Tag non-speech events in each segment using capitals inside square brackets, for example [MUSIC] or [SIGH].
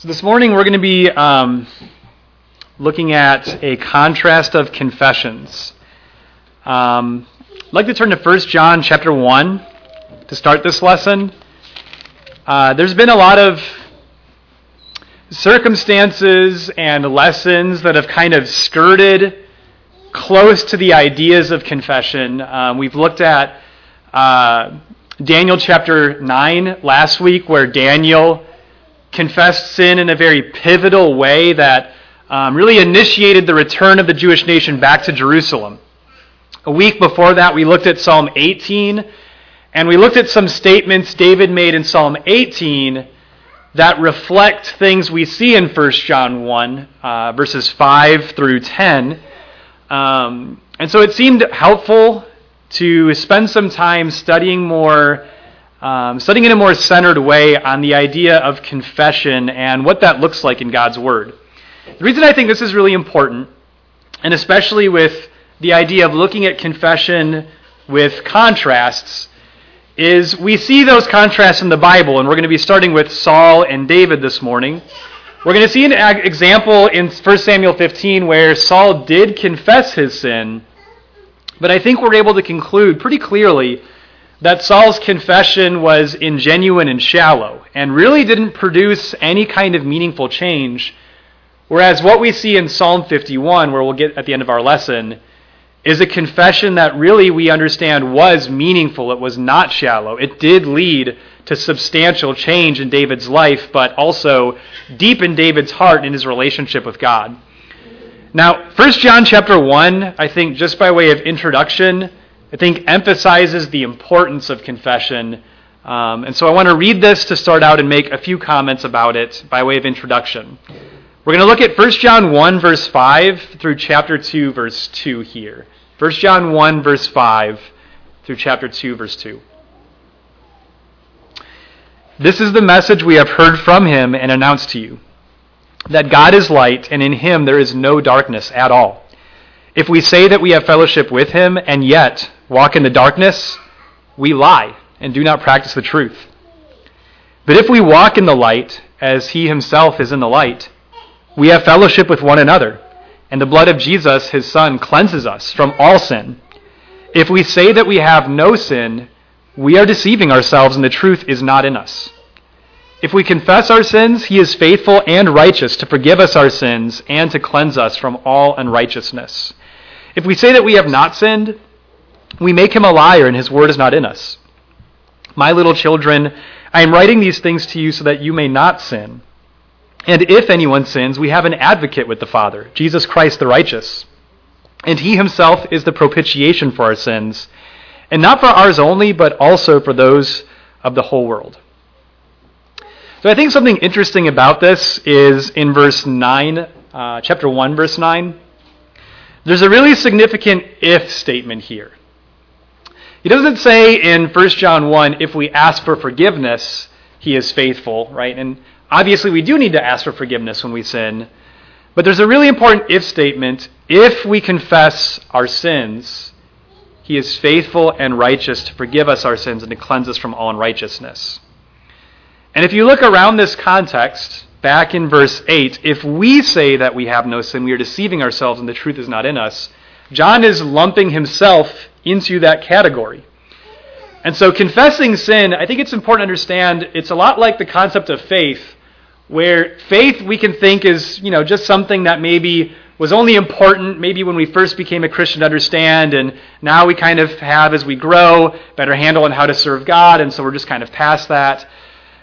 So this morning we're going to be um, looking at a contrast of confessions. Um, I'd like to turn to 1 John chapter 1 to start this lesson. Uh, there's been a lot of circumstances and lessons that have kind of skirted close to the ideas of confession. Um, we've looked at uh, Daniel chapter 9 last week, where Daniel confessed sin in a very pivotal way that um, really initiated the return of the Jewish nation back to Jerusalem. A week before that, we looked at Psalm 18, and we looked at some statements David made in Psalm 18 that reflect things we see in 1 John 1, uh, verses 5 through 10. Um, and so it seemed helpful to spend some time studying more um, studying in a more centered way on the idea of confession and what that looks like in God's Word. The reason I think this is really important, and especially with the idea of looking at confession with contrasts, is we see those contrasts in the Bible, and we're going to be starting with Saul and David this morning. We're going to see an example in 1 Samuel 15 where Saul did confess his sin, but I think we're able to conclude pretty clearly that Saul's confession was ingenuine and shallow and really didn't produce any kind of meaningful change. Whereas what we see in Psalm 51, where we'll get at the end of our lesson, is a confession that really we understand was meaningful. It was not shallow. It did lead to substantial change in David's life, but also deep in David's heart in his relationship with God. Now, 1 John chapter 1, I think just by way of introduction, I think emphasizes the importance of confession. Um, and so I want to read this to start out and make a few comments about it by way of introduction. We're going to look at 1 John 1, verse 5 through chapter 2, verse 2 here. 1 John 1, verse 5 through chapter 2, verse 2. This is the message we have heard from him and announced to you that God is light, and in him there is no darkness at all. If we say that we have fellowship with him and yet walk in the darkness, we lie and do not practice the truth. But if we walk in the light, as he himself is in the light, we have fellowship with one another, and the blood of Jesus, his Son, cleanses us from all sin. If we say that we have no sin, we are deceiving ourselves, and the truth is not in us. If we confess our sins, he is faithful and righteous to forgive us our sins and to cleanse us from all unrighteousness. If we say that we have not sinned, we make him a liar and his word is not in us. My little children, I am writing these things to you so that you may not sin. And if anyone sins, we have an advocate with the Father, Jesus Christ the righteous. And he himself is the propitiation for our sins, and not for ours only, but also for those of the whole world. So I think something interesting about this is in verse 9, uh, chapter 1, verse 9. There's a really significant if statement here. He doesn't say in 1 John 1, if we ask for forgiveness, he is faithful, right? And obviously we do need to ask for forgiveness when we sin. But there's a really important if statement. If we confess our sins, he is faithful and righteous to forgive us our sins and to cleanse us from all unrighteousness. And if you look around this context, back in verse 8, if we say that we have no sin, we are deceiving ourselves and the truth is not in us. John is lumping himself into that category. And so confessing sin, I think it's important to understand it's a lot like the concept of faith, where faith we can think is, you know, just something that maybe was only important maybe when we first became a Christian to understand, and now we kind of have, as we grow, better handle on how to serve God, and so we're just kind of past that.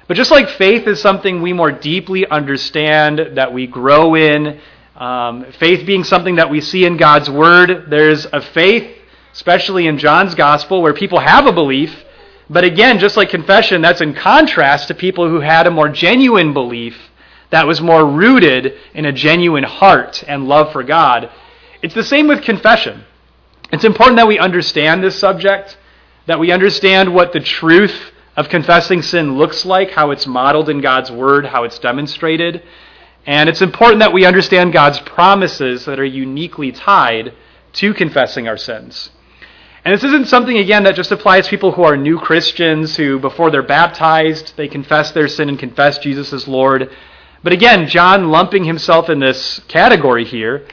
But just like faith is something we more deeply understand, that we grow in, um, faith being something that we see in God's Word, there's a faith, especially in John's Gospel, where people have a belief. But again, just like confession, that's in contrast to people who had a more genuine belief that was more rooted in a genuine heart and love for God. It's the same with confession. It's important that we understand this subject, that we understand what the truth of confessing sin looks like, how it's modeled in God's Word, how it's demonstrated. And it's important that we understand God's promises that are uniquely tied to confessing our sins. And this isn't something, again, that just applies to people who are new Christians who, before they're baptized, they confess their sin and confess Jesus as Lord. But again, John lumping himself in this category here,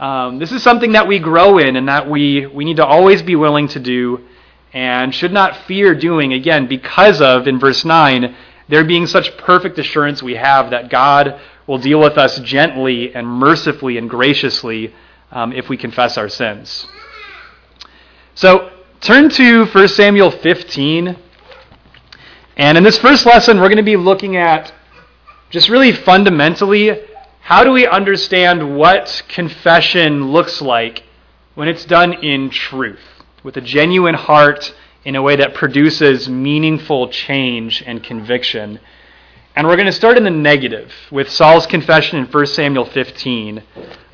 um, this is something that we grow in and that we, we need to always be willing to do and should not fear doing, again, because of, in verse 9, there being such perfect assurance we have that God will deal with us gently and mercifully and graciously um, if we confess our sins. So turn to 1 Samuel 15. And in this first lesson, we're going to be looking at just really fundamentally how do we understand what confession looks like when it's done in truth, with a genuine heart in a way that produces meaningful change and conviction. And we're going to start in the negative with Saul's confession in 1 Samuel 15.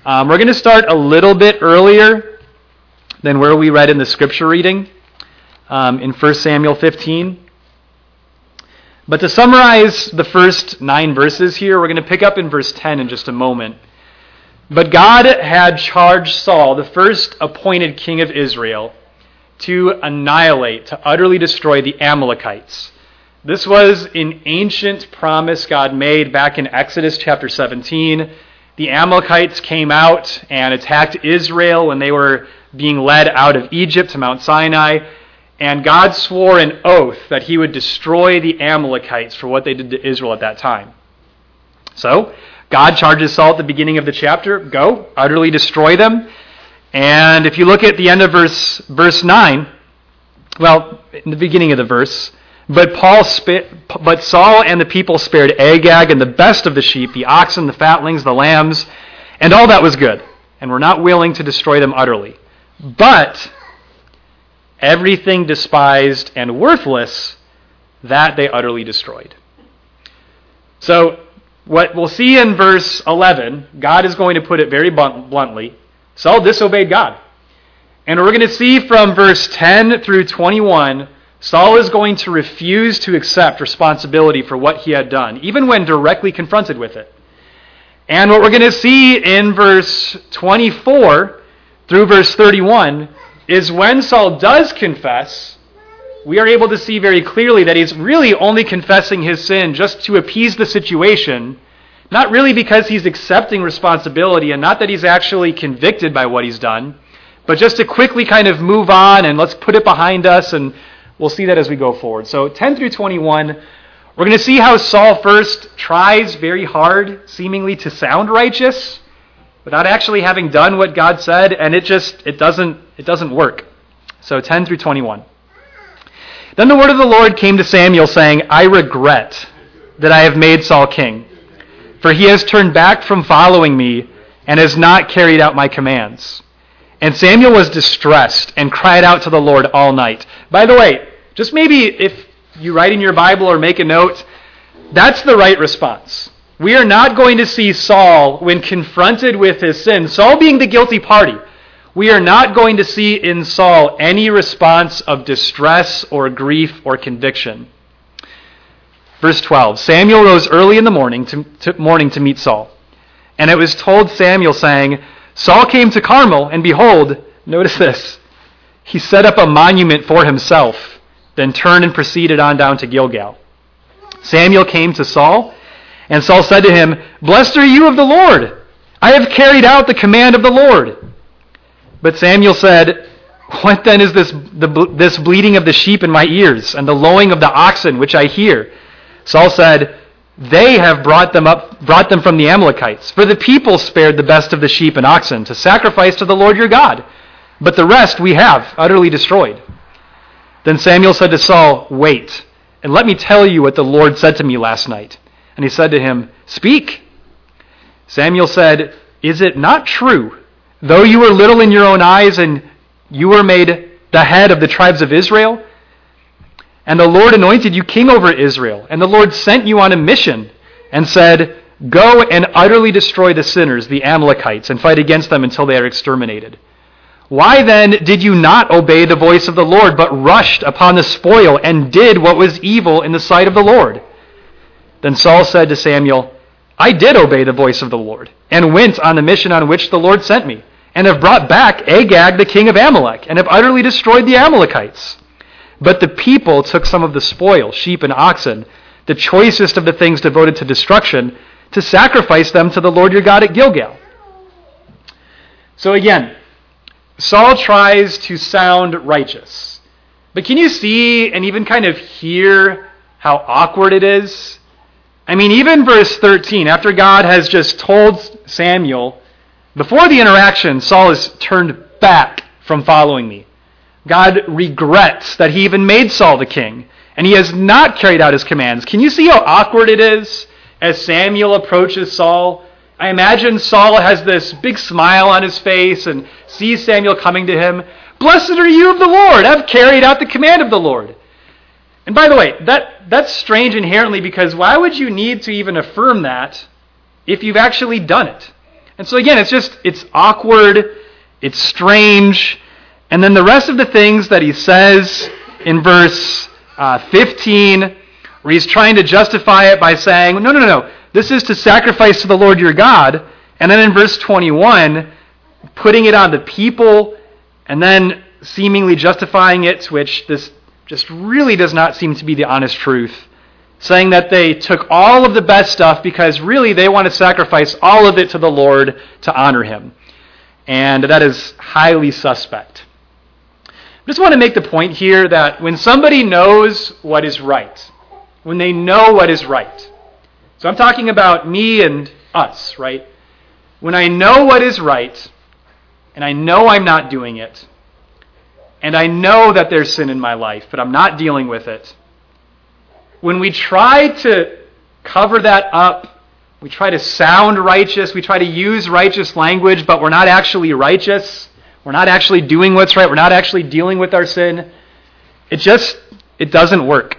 Um, we're going to start a little bit earlier than where we read in the scripture reading um, in 1 Samuel 15. But to summarize the first nine verses here, we're going to pick up in verse 10 in just a moment. But God had charged Saul, the first appointed king of Israel, to annihilate, to utterly destroy the Amalekites. This was an ancient promise God made back in Exodus chapter 17. The Amalekites came out and attacked Israel when they were being led out of Egypt to Mount Sinai. And God swore an oath that he would destroy the Amalekites for what they did to Israel at that time. So, God charges Saul at the beginning of the chapter go, utterly destroy them. And if you look at the end of verse, verse 9, well, in the beginning of the verse, but, Paul but Saul and the people spared Agag and the best of the sheep, the oxen, the fatlings, the lambs, and all that was good, and were not willing to destroy them utterly. But everything despised and worthless, that they utterly destroyed. So, what we'll see in verse 11, God is going to put it very bluntly Saul disobeyed God. And we're going to see from verse 10 through 21, Saul is going to refuse to accept responsibility for what he had done, even when directly confronted with it. And what we're going to see in verse 24 through verse 31 is when Saul does confess, we are able to see very clearly that he's really only confessing his sin just to appease the situation, not really because he's accepting responsibility and not that he's actually convicted by what he's done, but just to quickly kind of move on and let's put it behind us, and we'll see that as we go forward. So 10 through 21, we're going to see how Saul first tries very hard, seemingly to sound righteous without actually having done what God said, and it just it doesn't it doesn't work. So 10 through 21. Then the word of the Lord came to Samuel, saying, I regret that I have made Saul king, for he has turned back from following me and has not carried out my commands. And Samuel was distressed and cried out to the Lord all night. By the way, just maybe if you write in your Bible or make a note, that's the right response. We are not going to see Saul, when confronted with his sin, Saul being the guilty party, we are not going to see in Saul any response of distress or grief or conviction. Verse 12 Samuel rose early in the morning to, to, morning to meet Saul. And it was told Samuel, saying, Saul came to Carmel, and behold, notice this, he set up a monument for himself, then turned and proceeded on down to Gilgal. Samuel came to Saul and Saul said to him, Blessed are you of the Lord. I have carried out the command of the Lord. But Samuel said, What then is this, the, this bleating of the sheep in my ears and the lowing of the oxen which I hear? Saul said, They have brought them up, brought them from the Amalekites. For the people spared the best of the sheep and oxen to sacrifice to the Lord your God. But the rest we have utterly destroyed. Then Samuel said to Saul, Wait, and let me tell you what the Lord said to me last night. And he said to him, Speak. Samuel said, Is it not true, though you were little in your own eyes and you were made the head of the tribes of Israel? And the Lord anointed you king over Israel, and the Lord sent you on a mission and said, Go and utterly destroy the sinners, the Amalekites, and fight against them until they are exterminated. Why then did you not obey the voice of the Lord, but rushed upon the spoil and did what was evil in the sight of the Lord? Then Saul said to Samuel, I did obey the voice of the Lord, and went on the mission on which the Lord sent me, and have brought back Agag the king of Amalek, and have utterly destroyed the Amalekites. But the people took some of the spoil, sheep and oxen, the choicest of the things devoted to destruction, to sacrifice them to the Lord your God at Gilgal. So again, Saul tries to sound righteous. But can you see and even kind of hear how awkward it is? I mean, even verse 13, after God has just told Samuel, before the interaction, Saul has turned back from following me. God regrets that he even made Saul the king, and he has not carried out his commands. Can you see how awkward it is as Samuel approaches Saul? I imagine Saul has this big smile on his face and sees Samuel coming to him. Blessed are you of the Lord. I've carried out the command of the Lord. And by the way, that, that's strange inherently because why would you need to even affirm that if you've actually done it? And so again, it's just, it's awkward, it's strange, and then the rest of the things that he says in verse uh, 15, where he's trying to justify it by saying, no, no, no, no, this is to sacrifice to the Lord your God. And then in verse 21, putting it on the people, and then seemingly justifying it, which this just really does not seem to be the honest truth. Saying that they took all of the best stuff because really they want to sacrifice all of it to the Lord to honor him. And that is highly suspect. I just want to make the point here that when somebody knows what is right, when they know what is right, so I'm talking about me and us, right? When I know what is right, and I know I'm not doing it, and I know that there's sin in my life, but I'm not dealing with it, when we try to cover that up, we try to sound righteous, we try to use righteous language, but we're not actually righteous, we're not actually doing what's right. We're not actually dealing with our sin. It just, it doesn't work.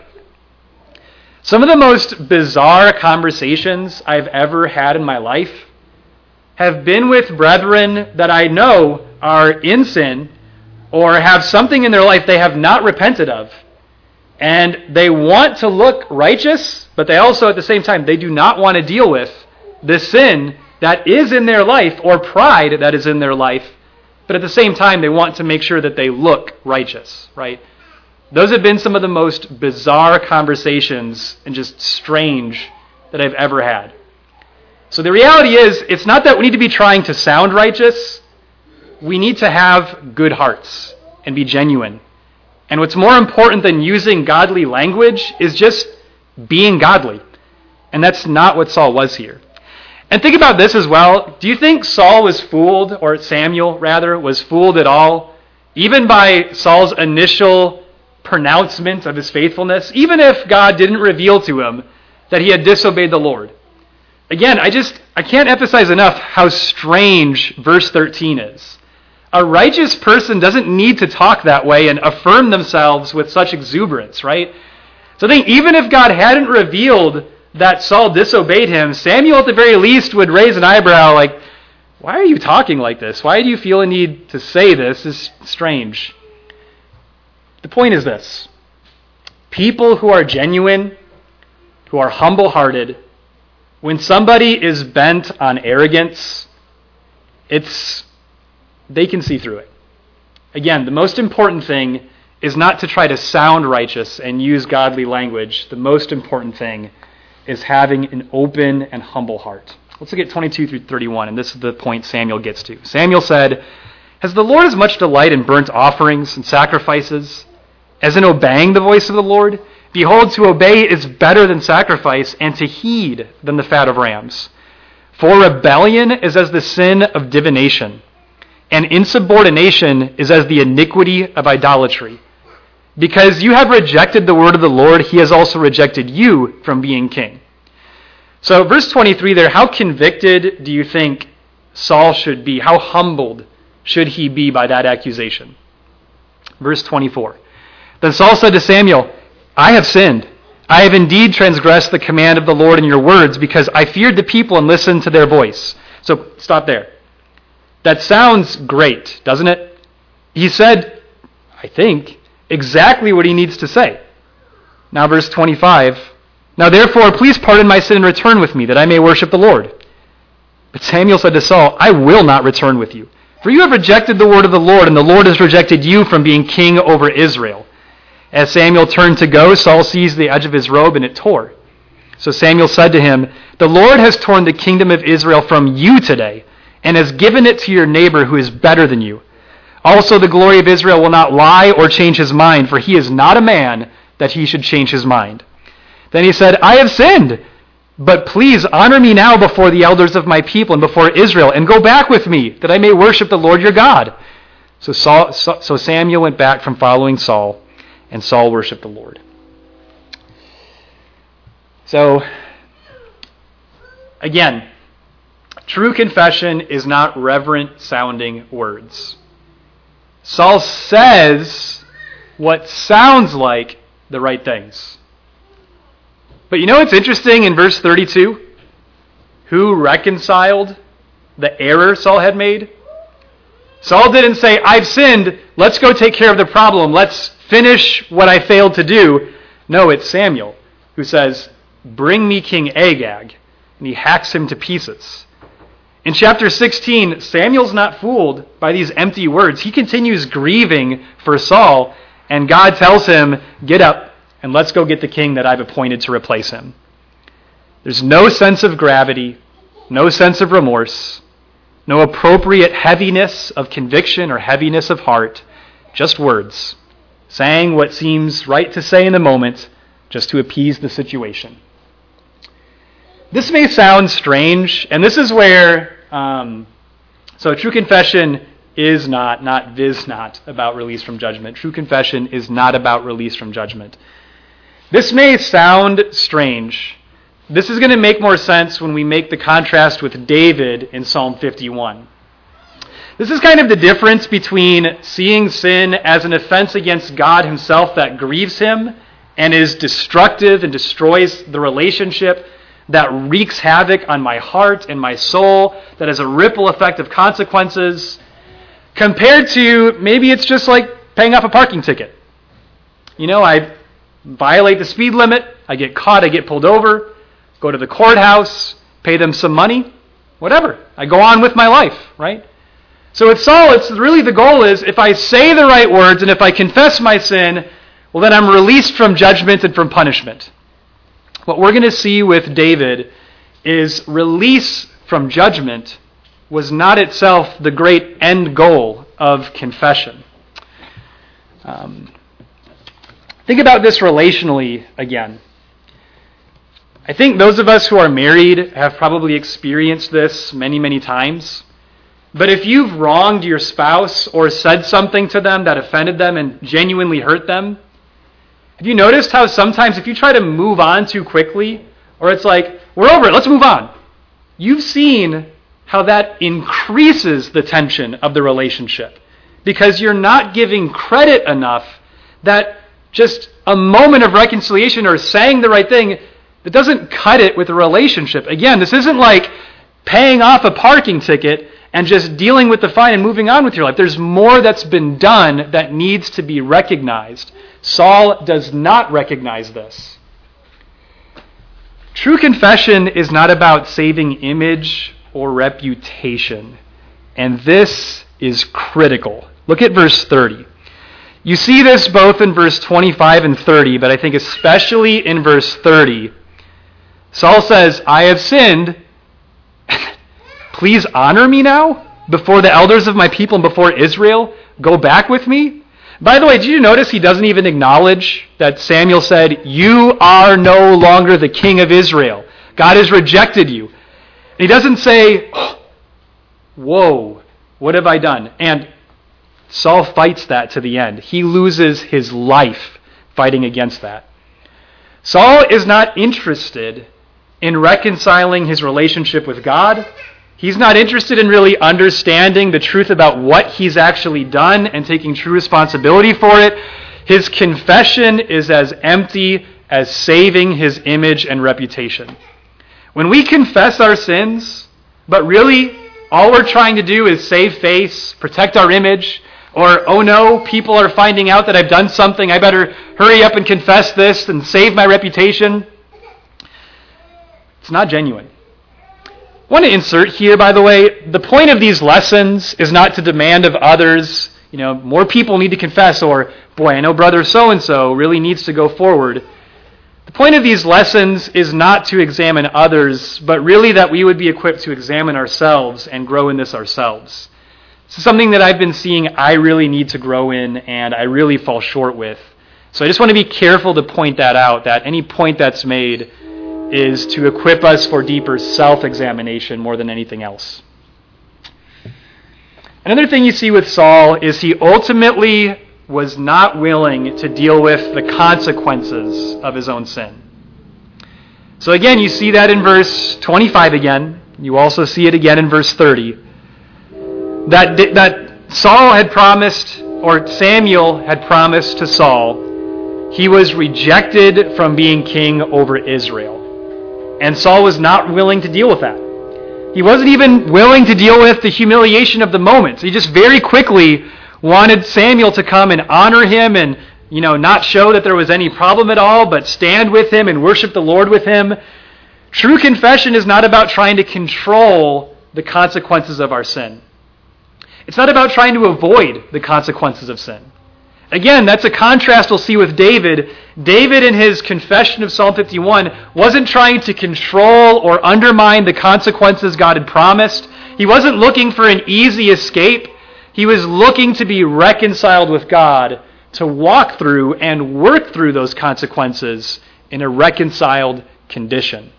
Some of the most bizarre conversations I've ever had in my life have been with brethren that I know are in sin or have something in their life they have not repented of. And they want to look righteous, but they also, at the same time, they do not want to deal with the sin that is in their life or pride that is in their life but at the same time, they want to make sure that they look righteous, right? Those have been some of the most bizarre conversations and just strange that I've ever had. So the reality is, it's not that we need to be trying to sound righteous. We need to have good hearts and be genuine. And what's more important than using godly language is just being godly. And that's not what Saul was here. And think about this as well. Do you think Saul was fooled, or Samuel, rather, was fooled at all, even by Saul's initial pronouncement of his faithfulness, even if God didn't reveal to him that he had disobeyed the Lord? Again, I just I can't emphasize enough how strange verse 13 is. A righteous person doesn't need to talk that way and affirm themselves with such exuberance, right? So I think even if God hadn't revealed that Saul disobeyed him, Samuel at the very least would raise an eyebrow like, why are you talking like this? Why do you feel a need to say this? This is strange. The point is this people who are genuine, who are humble hearted, when somebody is bent on arrogance, it's they can see through it. Again, the most important thing is not to try to sound righteous and use godly language. The most important thing is having an open and humble heart. Let's look at 22 through 31, and this is the point Samuel gets to. Samuel said, Has the Lord as much delight in burnt offerings and sacrifices as in obeying the voice of the Lord? Behold, to obey is better than sacrifice, and to heed than the fat of rams. For rebellion is as the sin of divination, and insubordination is as the iniquity of idolatry. Because you have rejected the word of the Lord, he has also rejected you from being king. So, verse 23 there, how convicted do you think Saul should be? How humbled should he be by that accusation? Verse 24. Then Saul said to Samuel, I have sinned. I have indeed transgressed the command of the Lord in your words because I feared the people and listened to their voice. So, stop there. That sounds great, doesn't it? He said, I think, exactly what he needs to say. Now, verse 25. Now, therefore, please pardon my sin and return with me, that I may worship the Lord. But Samuel said to Saul, I will not return with you. For you have rejected the word of the Lord, and the Lord has rejected you from being king over Israel. As Samuel turned to go, Saul seized the edge of his robe, and it tore. So Samuel said to him, The Lord has torn the kingdom of Israel from you today, and has given it to your neighbor who is better than you. Also, the glory of Israel will not lie or change his mind, for he is not a man that he should change his mind. Then he said, I have sinned, but please honor me now before the elders of my people and before Israel, and go back with me, that I may worship the Lord your God. So, Saul, so Samuel went back from following Saul, and Saul worshiped the Lord. So, again, true confession is not reverent sounding words. Saul says what sounds like the right things. But you know what's interesting in verse 32? Who reconciled the error Saul had made? Saul didn't say, I've sinned, let's go take care of the problem, let's finish what I failed to do. No, it's Samuel who says, Bring me King Agag. And he hacks him to pieces. In chapter 16, Samuel's not fooled by these empty words. He continues grieving for Saul, and God tells him, Get up and let's go get the king that I've appointed to replace him. There's no sense of gravity, no sense of remorse, no appropriate heaviness of conviction or heaviness of heart, just words, saying what seems right to say in the moment just to appease the situation. This may sound strange, and this is where, um, so true confession is not, not vis not, about release from judgment. True confession is not about release from judgment. This may sound strange. This is going to make more sense when we make the contrast with David in Psalm 51. This is kind of the difference between seeing sin as an offense against God Himself that grieves Him and is destructive and destroys the relationship that wreaks havoc on my heart and my soul, that has a ripple effect of consequences, compared to maybe it's just like paying off a parking ticket. You know, I violate the speed limit, I get caught, I get pulled over, go to the courthouse, pay them some money, whatever. I go on with my life, right? So with Saul, it's really the goal is if I say the right words and if I confess my sin, well, then I'm released from judgment and from punishment. What we're going to see with David is release from judgment was not itself the great end goal of confession. Um, think about this relationally again. I think those of us who are married have probably experienced this many, many times. But if you've wronged your spouse or said something to them that offended them and genuinely hurt them, have you noticed how sometimes if you try to move on too quickly, or it's like, we're over it, let's move on, you've seen how that increases the tension of the relationship because you're not giving credit enough that just a moment of reconciliation or saying the right thing that doesn't cut it with a relationship. Again, this isn't like paying off a parking ticket and just dealing with the fine and moving on with your life. There's more that's been done that needs to be recognized. Saul does not recognize this. True confession is not about saving image or reputation. And this is critical. Look at verse 30. You see this both in verse 25 and 30, but I think especially in verse 30. Saul says, I have sinned. [LAUGHS] Please honor me now before the elders of my people and before Israel. Go back with me. By the way, did you notice he doesn't even acknowledge that Samuel said, You are no longer the king of Israel. God has rejected you. And he doesn't say, oh, Whoa, what have I done? And Saul fights that to the end. He loses his life fighting against that. Saul is not interested in reconciling his relationship with God He's not interested in really understanding the truth about what he's actually done and taking true responsibility for it. His confession is as empty as saving his image and reputation. When we confess our sins, but really all we're trying to do is save face, protect our image, or, oh no, people are finding out that I've done something, I better hurry up and confess this and save my reputation, it's not genuine. Want to insert here, by the way, the point of these lessons is not to demand of others, you know, more people need to confess, or, boy, I know brother so and so really needs to go forward. The point of these lessons is not to examine others, but really that we would be equipped to examine ourselves and grow in this ourselves. This is something that I've been seeing I really need to grow in and I really fall short with. So I just want to be careful to point that out, that any point that's made is to equip us for deeper self examination more than anything else. Another thing you see with Saul is he ultimately was not willing to deal with the consequences of his own sin. So again, you see that in verse 25 again. You also see it again in verse 30. That, that Saul had promised, or Samuel had promised to Saul, he was rejected from being king over Israel. And Saul was not willing to deal with that. He wasn't even willing to deal with the humiliation of the moment. He just very quickly wanted Samuel to come and honor him and, you know, not show that there was any problem at all, but stand with him and worship the Lord with him. True confession is not about trying to control the consequences of our sin. It's not about trying to avoid the consequences of sin. Again, that's a contrast we'll see with David. David, in his confession of Psalm 51, wasn't trying to control or undermine the consequences God had promised. He wasn't looking for an easy escape. He was looking to be reconciled with God, to walk through and work through those consequences in a reconciled condition.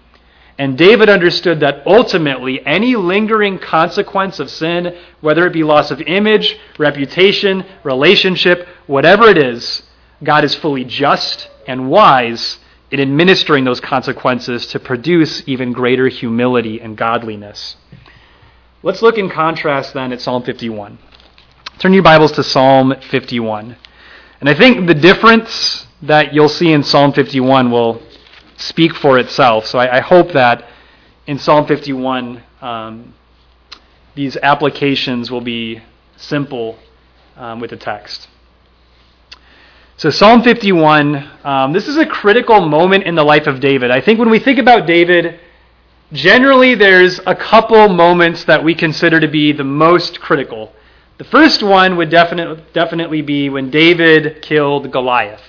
And David understood that ultimately any lingering consequence of sin, whether it be loss of image, reputation, relationship, whatever it is, God is fully just and wise in administering those consequences to produce even greater humility and godliness. Let's look in contrast then at Psalm 51. Turn your Bibles to Psalm 51. And I think the difference that you'll see in Psalm 51 will speak for itself. So I, I hope that in Psalm 51, um, these applications will be simple um, with the text. So, Psalm 51, um, this is a critical moment in the life of David. I think when we think about David, generally there's a couple moments that we consider to be the most critical. The first one would definite, definitely be when David killed Goliath.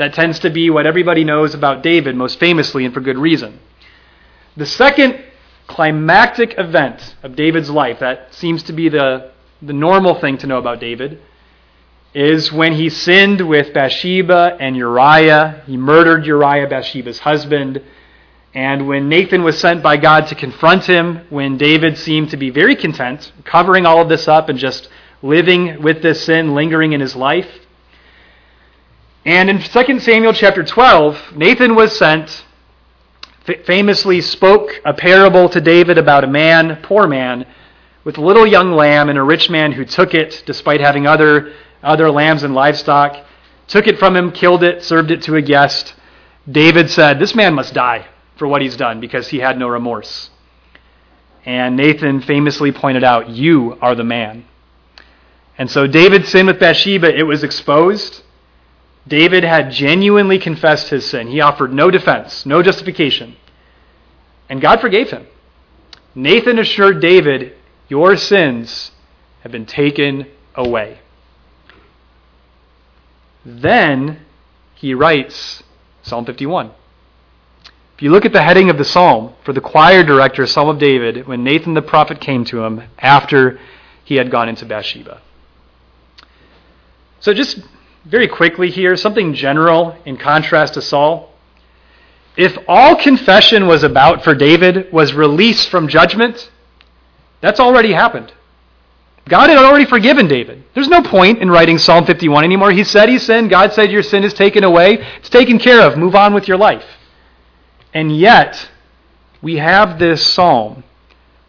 That tends to be what everybody knows about David, most famously, and for good reason. The second climactic event of David's life, that seems to be the, the normal thing to know about David, is when he sinned with Bathsheba and Uriah. He murdered Uriah, Bathsheba's husband. And when Nathan was sent by God to confront him, when David seemed to be very content, covering all of this up and just living with this sin lingering in his life, and in 2 Samuel chapter 12, Nathan was sent, famously spoke a parable to David about a man, poor man, with a little young lamb and a rich man who took it despite having other, other lambs and livestock, took it from him, killed it, served it to a guest. David said, This man must die for what he's done because he had no remorse. And Nathan famously pointed out, You are the man. And so David sinned with Bathsheba. It was exposed. David had genuinely confessed his sin. He offered no defense, no justification. And God forgave him. Nathan assured David, Your sins have been taken away. Then he writes Psalm 51. If you look at the heading of the psalm for the choir director, Psalm of David, when Nathan the prophet came to him after he had gone into Bathsheba. So just very quickly here, something general in contrast to Saul. If all confession was about for David was release from judgment, that's already happened. God had already forgiven David. There's no point in writing Psalm 51 anymore. He said he sinned. God said your sin is taken away. It's taken care of. Move on with your life. And yet, we have this psalm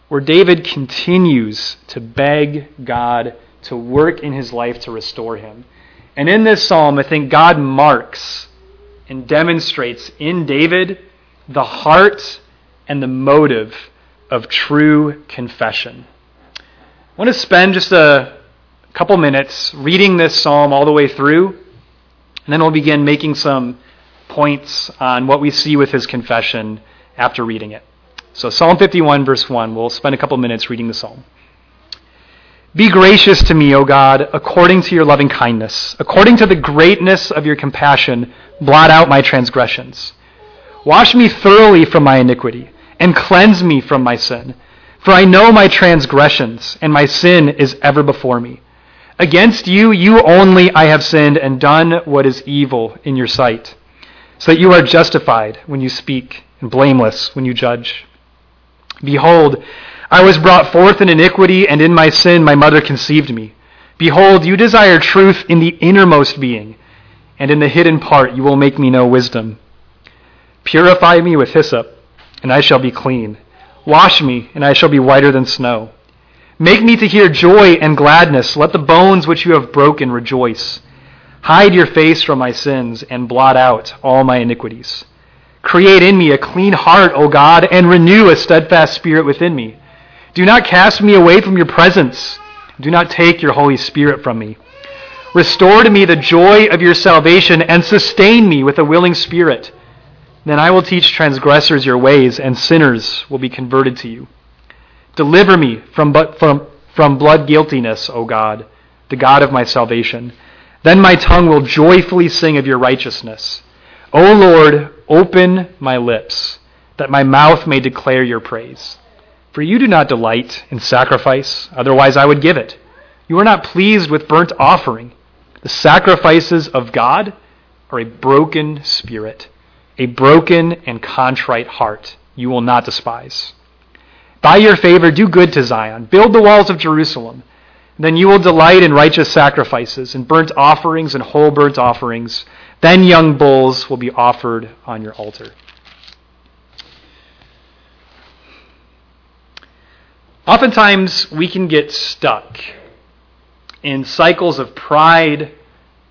where David continues to beg God to work in his life to restore him. And in this psalm, I think God marks and demonstrates in David the heart and the motive of true confession. I want to spend just a couple minutes reading this psalm all the way through, and then we'll begin making some points on what we see with his confession after reading it. So, Psalm 51, verse 1, we'll spend a couple minutes reading the psalm. Be gracious to me, O God, according to your loving kindness. According to the greatness of your compassion, blot out my transgressions. Wash me thoroughly from my iniquity, and cleanse me from my sin. For I know my transgressions, and my sin is ever before me. Against you, you only, I have sinned and done what is evil in your sight, so that you are justified when you speak, and blameless when you judge. Behold, I was brought forth in iniquity, and in my sin my mother conceived me. Behold, you desire truth in the innermost being, and in the hidden part you will make me know wisdom. Purify me with hyssop, and I shall be clean. Wash me, and I shall be whiter than snow. Make me to hear joy and gladness. Let the bones which you have broken rejoice. Hide your face from my sins, and blot out all my iniquities. Create in me a clean heart, O God, and renew a steadfast spirit within me. Do not cast me away from your presence. Do not take your Holy Spirit from me. Restore to me the joy of your salvation, and sustain me with a willing spirit. Then I will teach transgressors your ways, and sinners will be converted to you. Deliver me from, from, from blood guiltiness, O God, the God of my salvation. Then my tongue will joyfully sing of your righteousness. O Lord, open my lips, that my mouth may declare your praise. For you do not delight in sacrifice, otherwise I would give it. You are not pleased with burnt offering. The sacrifices of God are a broken spirit a broken and contrite heart you will not despise. By your favor, do good to Zion. Build the walls of Jerusalem. Then you will delight in righteous sacrifices, and burnt offerings and whole burnt offerings. Then young bulls will be offered on your altar. Oftentimes, we can get stuck in cycles of pride,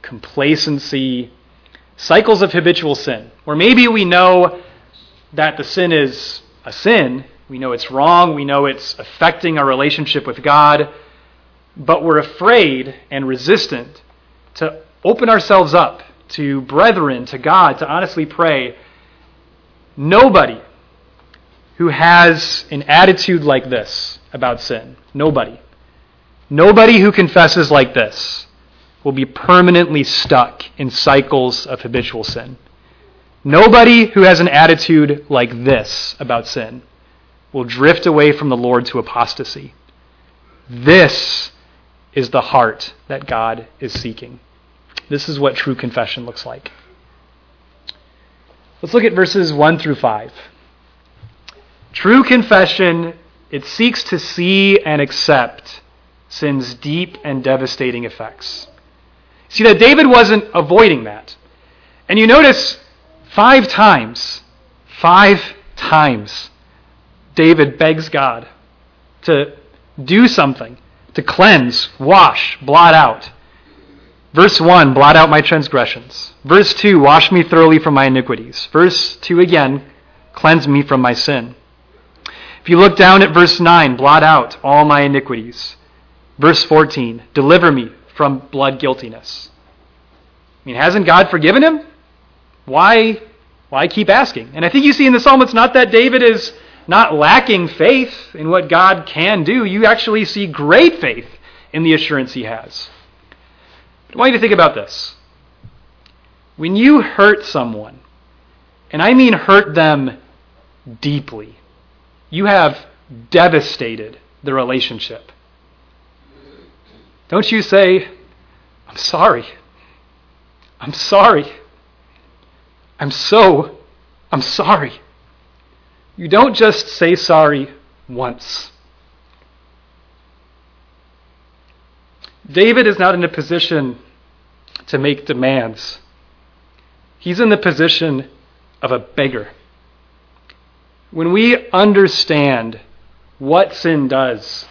complacency, cycles of habitual sin, where maybe we know that the sin is a sin, we know it's wrong, we know it's affecting our relationship with God, but we're afraid and resistant to open ourselves up to brethren, to God, to honestly pray. Nobody who has an attitude like this about sin, nobody, nobody who confesses like this will be permanently stuck in cycles of habitual sin. Nobody who has an attitude like this about sin will drift away from the Lord to apostasy. This is the heart that God is seeking. This is what true confession looks like. Let's look at verses 1 through 5. True confession, it seeks to see and accept sin's deep and devastating effects. See that David wasn't avoiding that. And you notice five times, five times, David begs God to do something, to cleanse, wash, blot out. Verse 1, blot out my transgressions. Verse 2, wash me thoroughly from my iniquities. Verse 2 again, cleanse me from my sin. If you look down at verse 9, blot out all my iniquities. Verse 14, deliver me from blood guiltiness. I mean, hasn't God forgiven him? Why, why keep asking? And I think you see in the psalm, it's not that David is not lacking faith in what God can do. You actually see great faith in the assurance he has. I want you to think about this. When you hurt someone, and I mean hurt them deeply, you have devastated the relationship. Don't you say, I'm sorry. I'm sorry. I'm so, I'm sorry. You don't just say sorry once. David is not in a position to make demands. He's in the position of a beggar. When we understand what sin does,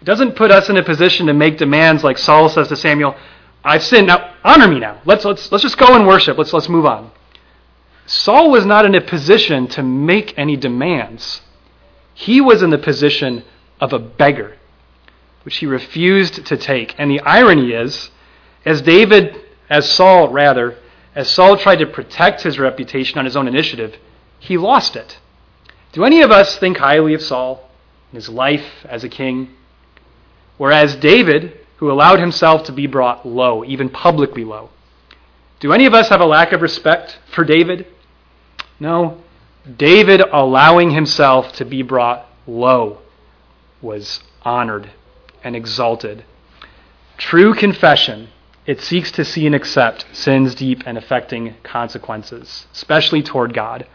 it doesn't put us in a position to make demands like Saul says to Samuel, I've sinned. Now honor me now. Let's let's let's just go and worship. Let's let's move on. Saul was not in a position to make any demands. He was in the position of a beggar, which he refused to take. And the irony is, as David, as Saul rather, as Saul tried to protect his reputation on his own initiative, he lost it. Do any of us think highly of Saul, and his life as a king? Whereas David, who allowed himself to be brought low, even publicly low. Do any of us have a lack of respect for David? No, David allowing himself to be brought low was honored and exalted. True confession, it seeks to see and accept sin's deep and affecting consequences, especially toward God.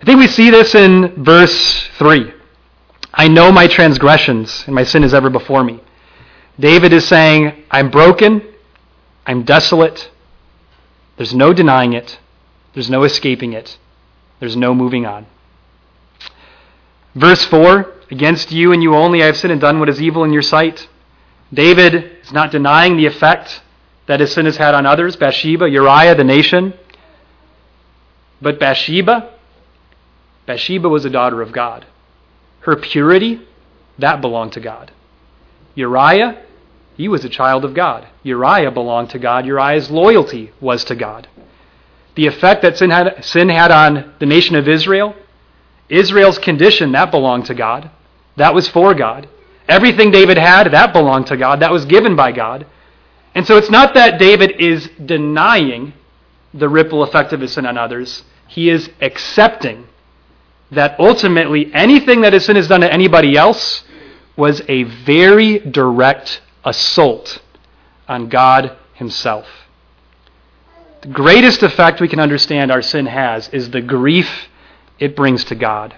I think we see this in verse 3. I know my transgressions, and my sin is ever before me. David is saying, I'm broken, I'm desolate, there's no denying it, there's no escaping it, there's no moving on. Verse 4 Against you and you only I have sinned and done what is evil in your sight. David is not denying the effect that his sin has had on others Bathsheba, Uriah, the nation. But Bathsheba, Bathsheba was a daughter of God. Her purity, that belonged to God. Uriah, he was a child of God. Uriah belonged to God. Uriah's loyalty was to God. The effect that sin had, sin had on the nation of Israel, Israel's condition, that belonged to God. That was for God. Everything David had, that belonged to God. That was given by God. And so it's not that David is denying the ripple effect of his sin on others. He is accepting that ultimately anything that sin has done to anybody else was a very direct assault on God himself. The greatest effect we can understand our sin has is the grief it brings to God.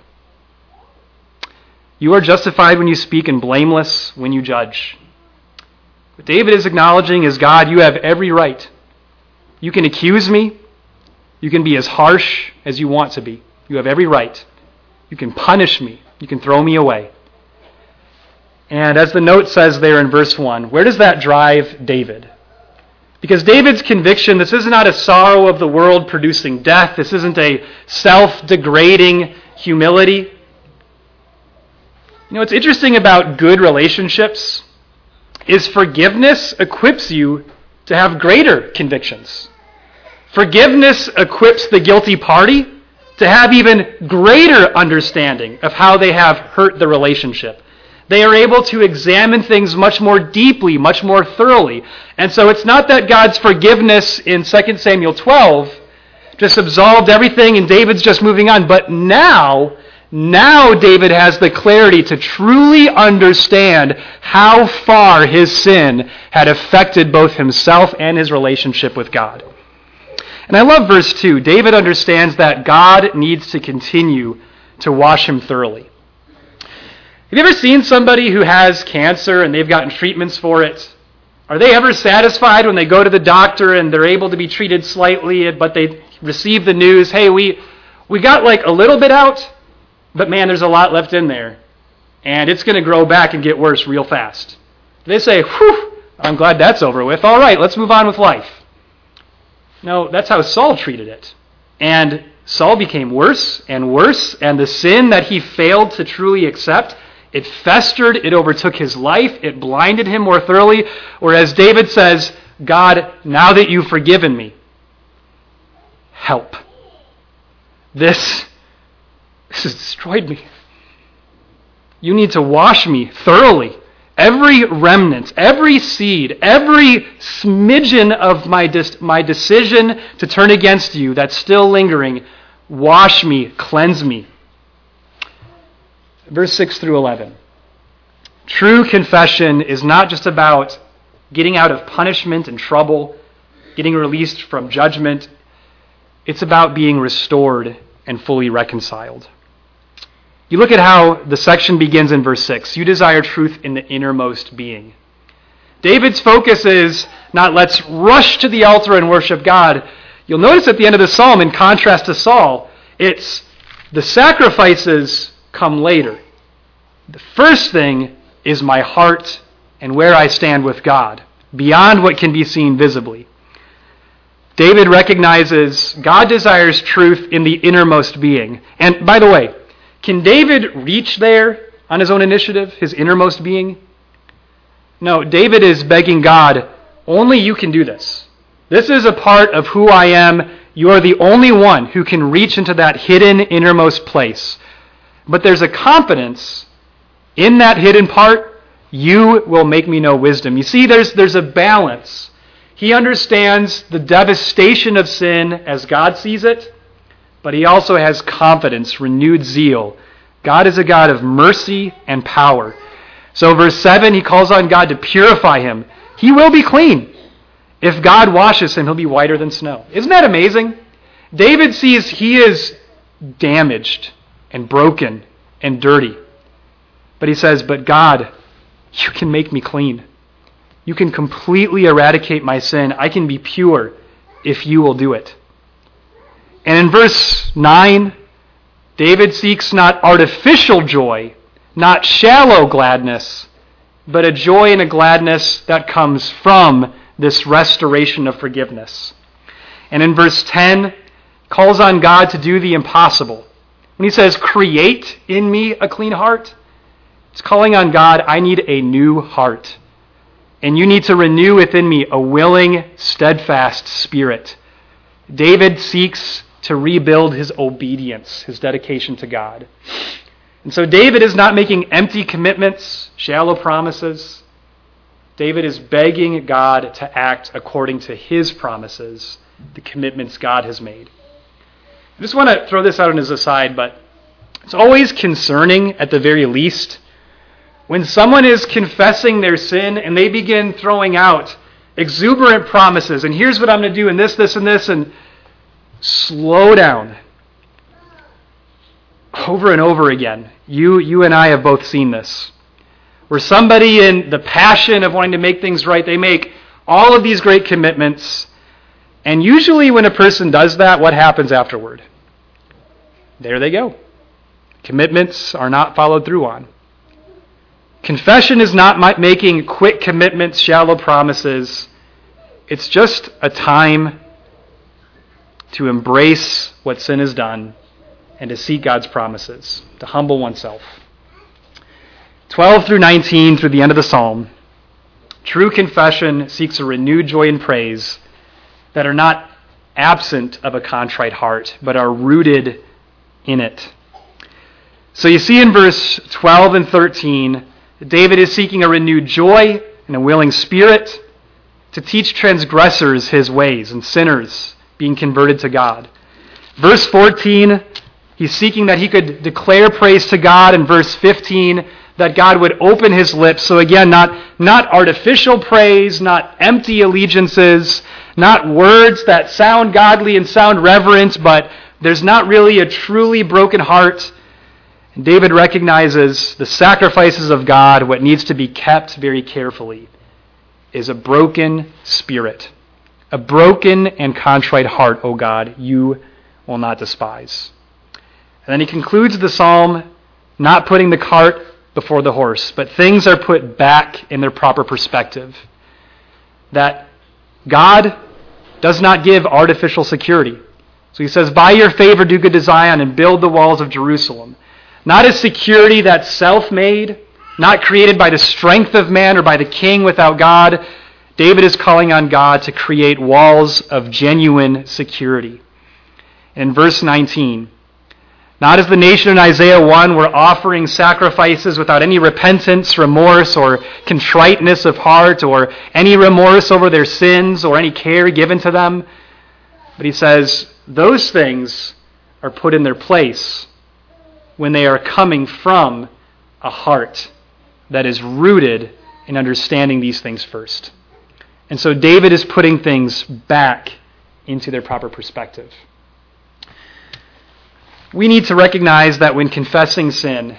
You are justified when you speak and blameless when you judge. What David is acknowledging is God, you have every right. You can accuse me. You can be as harsh as you want to be. You have every right. You can punish me. You can throw me away. And as the note says there in verse 1, where does that drive David? Because David's conviction this is not a sorrow of the world producing death, this isn't a self degrading humility. You know, what's interesting about good relationships is forgiveness equips you to have greater convictions. Forgiveness equips the guilty party to have even greater understanding of how they have hurt the relationship. They are able to examine things much more deeply, much more thoroughly. And so it's not that God's forgiveness in 2 Samuel 12 just absolved everything and David's just moving on, but now now David has the clarity to truly understand how far his sin had affected both himself and his relationship with God. And I love verse 2. David understands that God needs to continue to wash him thoroughly. Have you ever seen somebody who has cancer and they've gotten treatments for it? Are they ever satisfied when they go to the doctor and they're able to be treated slightly, but they receive the news, hey, we, we got like a little bit out, but man, there's a lot left in there. And it's going to grow back and get worse real fast. They say, whew, I'm glad that's over with. All right, let's move on with life. No, that's how Saul treated it. And Saul became worse and worse, and the sin that he failed to truly accept, it festered, it overtook his life, it blinded him more thoroughly. Whereas David says, God, now that you've forgiven me, help. This this has destroyed me. You need to wash me thoroughly. Every remnant, every seed, every smidgen of my, dis- my decision to turn against you that's still lingering, wash me, cleanse me. Verse 6 through 11. True confession is not just about getting out of punishment and trouble, getting released from judgment. It's about being restored and fully reconciled. You look at how the section begins in verse 6. You desire truth in the innermost being. David's focus is not let's rush to the altar and worship God. You'll notice at the end of the psalm, in contrast to Saul, it's the sacrifices come later. The first thing is my heart and where I stand with God, beyond what can be seen visibly. David recognizes God desires truth in the innermost being. And by the way, can David reach there on his own initiative, his innermost being? No, David is begging God, only you can do this. This is a part of who I am. You are the only one who can reach into that hidden innermost place. But there's a confidence in that hidden part. You will make me know wisdom. You see, there's, there's a balance. He understands the devastation of sin as God sees it, but he also has confidence, renewed zeal. God is a God of mercy and power. So, verse 7, he calls on God to purify him. He will be clean. If God washes him, he'll be whiter than snow. Isn't that amazing? David sees he is damaged and broken and dirty. But he says, But God, you can make me clean. You can completely eradicate my sin. I can be pure if you will do it. And in verse 9, David seeks not artificial joy, not shallow gladness, but a joy and a gladness that comes from this restoration of forgiveness. And in verse 10, calls on God to do the impossible. When he says, Create in me a clean heart, it's calling on God, I need a new heart. And you need to renew within me a willing, steadfast spirit. David seeks to rebuild his obedience, his dedication to God. And so David is not making empty commitments, shallow promises. David is begging God to act according to his promises, the commitments God has made. I just want to throw this out as a side, but it's always concerning, at the very least, when someone is confessing their sin and they begin throwing out exuberant promises, and here's what I'm going to do, and this, this, and this, and slow down. Over and over again. You, you and I have both seen this. Where somebody, in the passion of wanting to make things right, they make all of these great commitments. And usually, when a person does that, what happens afterward? There they go. Commitments are not followed through on. Confession is not making quick commitments, shallow promises. It's just a time to embrace what sin has done and to seek God's promises, to humble oneself. 12 through 19, through the end of the psalm, true confession seeks a renewed joy and praise that are not absent of a contrite heart, but are rooted in it. So you see in verse 12 and 13, David is seeking a renewed joy and a willing spirit to teach transgressors his ways and sinners being converted to God. Verse 14, he's seeking that he could declare praise to God. In verse 15, that God would open his lips. So again, not, not artificial praise, not empty allegiances, not words that sound godly and sound reverent, but there's not really a truly broken heart. And David recognizes the sacrifices of God, what needs to be kept very carefully, is a broken spirit. A broken and contrite heart, O God, you will not despise. And then he concludes the psalm not putting the cart before the horse, but things are put back in their proper perspective. That God does not give artificial security. So he says, By your favor, do good to Zion and build the walls of Jerusalem. Not a security that's self made, not created by the strength of man or by the king without God, David is calling on God to create walls of genuine security. In verse 19, not as the nation in Isaiah 1 were offering sacrifices without any repentance, remorse, or contriteness of heart, or any remorse over their sins, or any care given to them. But he says, those things are put in their place when they are coming from a heart that is rooted in understanding these things first. And so David is putting things back into their proper perspective. We need to recognize that when confessing sin,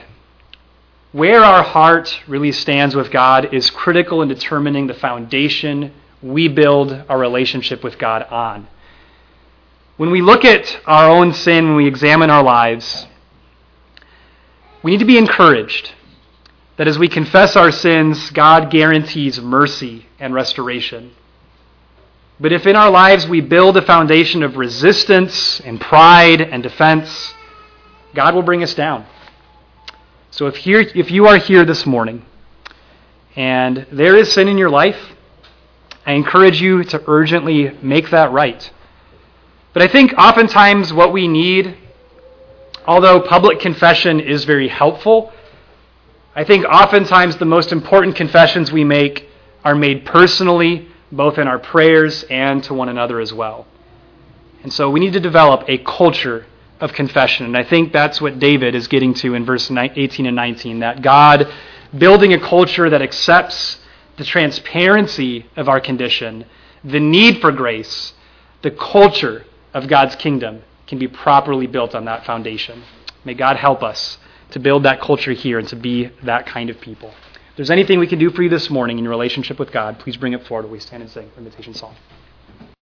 where our heart really stands with God is critical in determining the foundation we build our relationship with God on. When we look at our own sin, when we examine our lives, we need to be encouraged that as we confess our sins, God guarantees mercy and restoration. But if in our lives we build a foundation of resistance and pride and defense, God will bring us down. So if, here, if you are here this morning and there is sin in your life, I encourage you to urgently make that right. But I think oftentimes what we need, although public confession is very helpful, I think oftentimes the most important confessions we make are made personally, both in our prayers and to one another as well. And so we need to develop a culture of confession. And I think that's what David is getting to in verse 18 and 19 that God building a culture that accepts the transparency of our condition, the need for grace, the culture of God's kingdom can be properly built on that foundation. May God help us to build that culture here and to be that kind of people. If there's anything we can do for you this morning in your relationship with God, please bring it forward we stand and sing invitation song.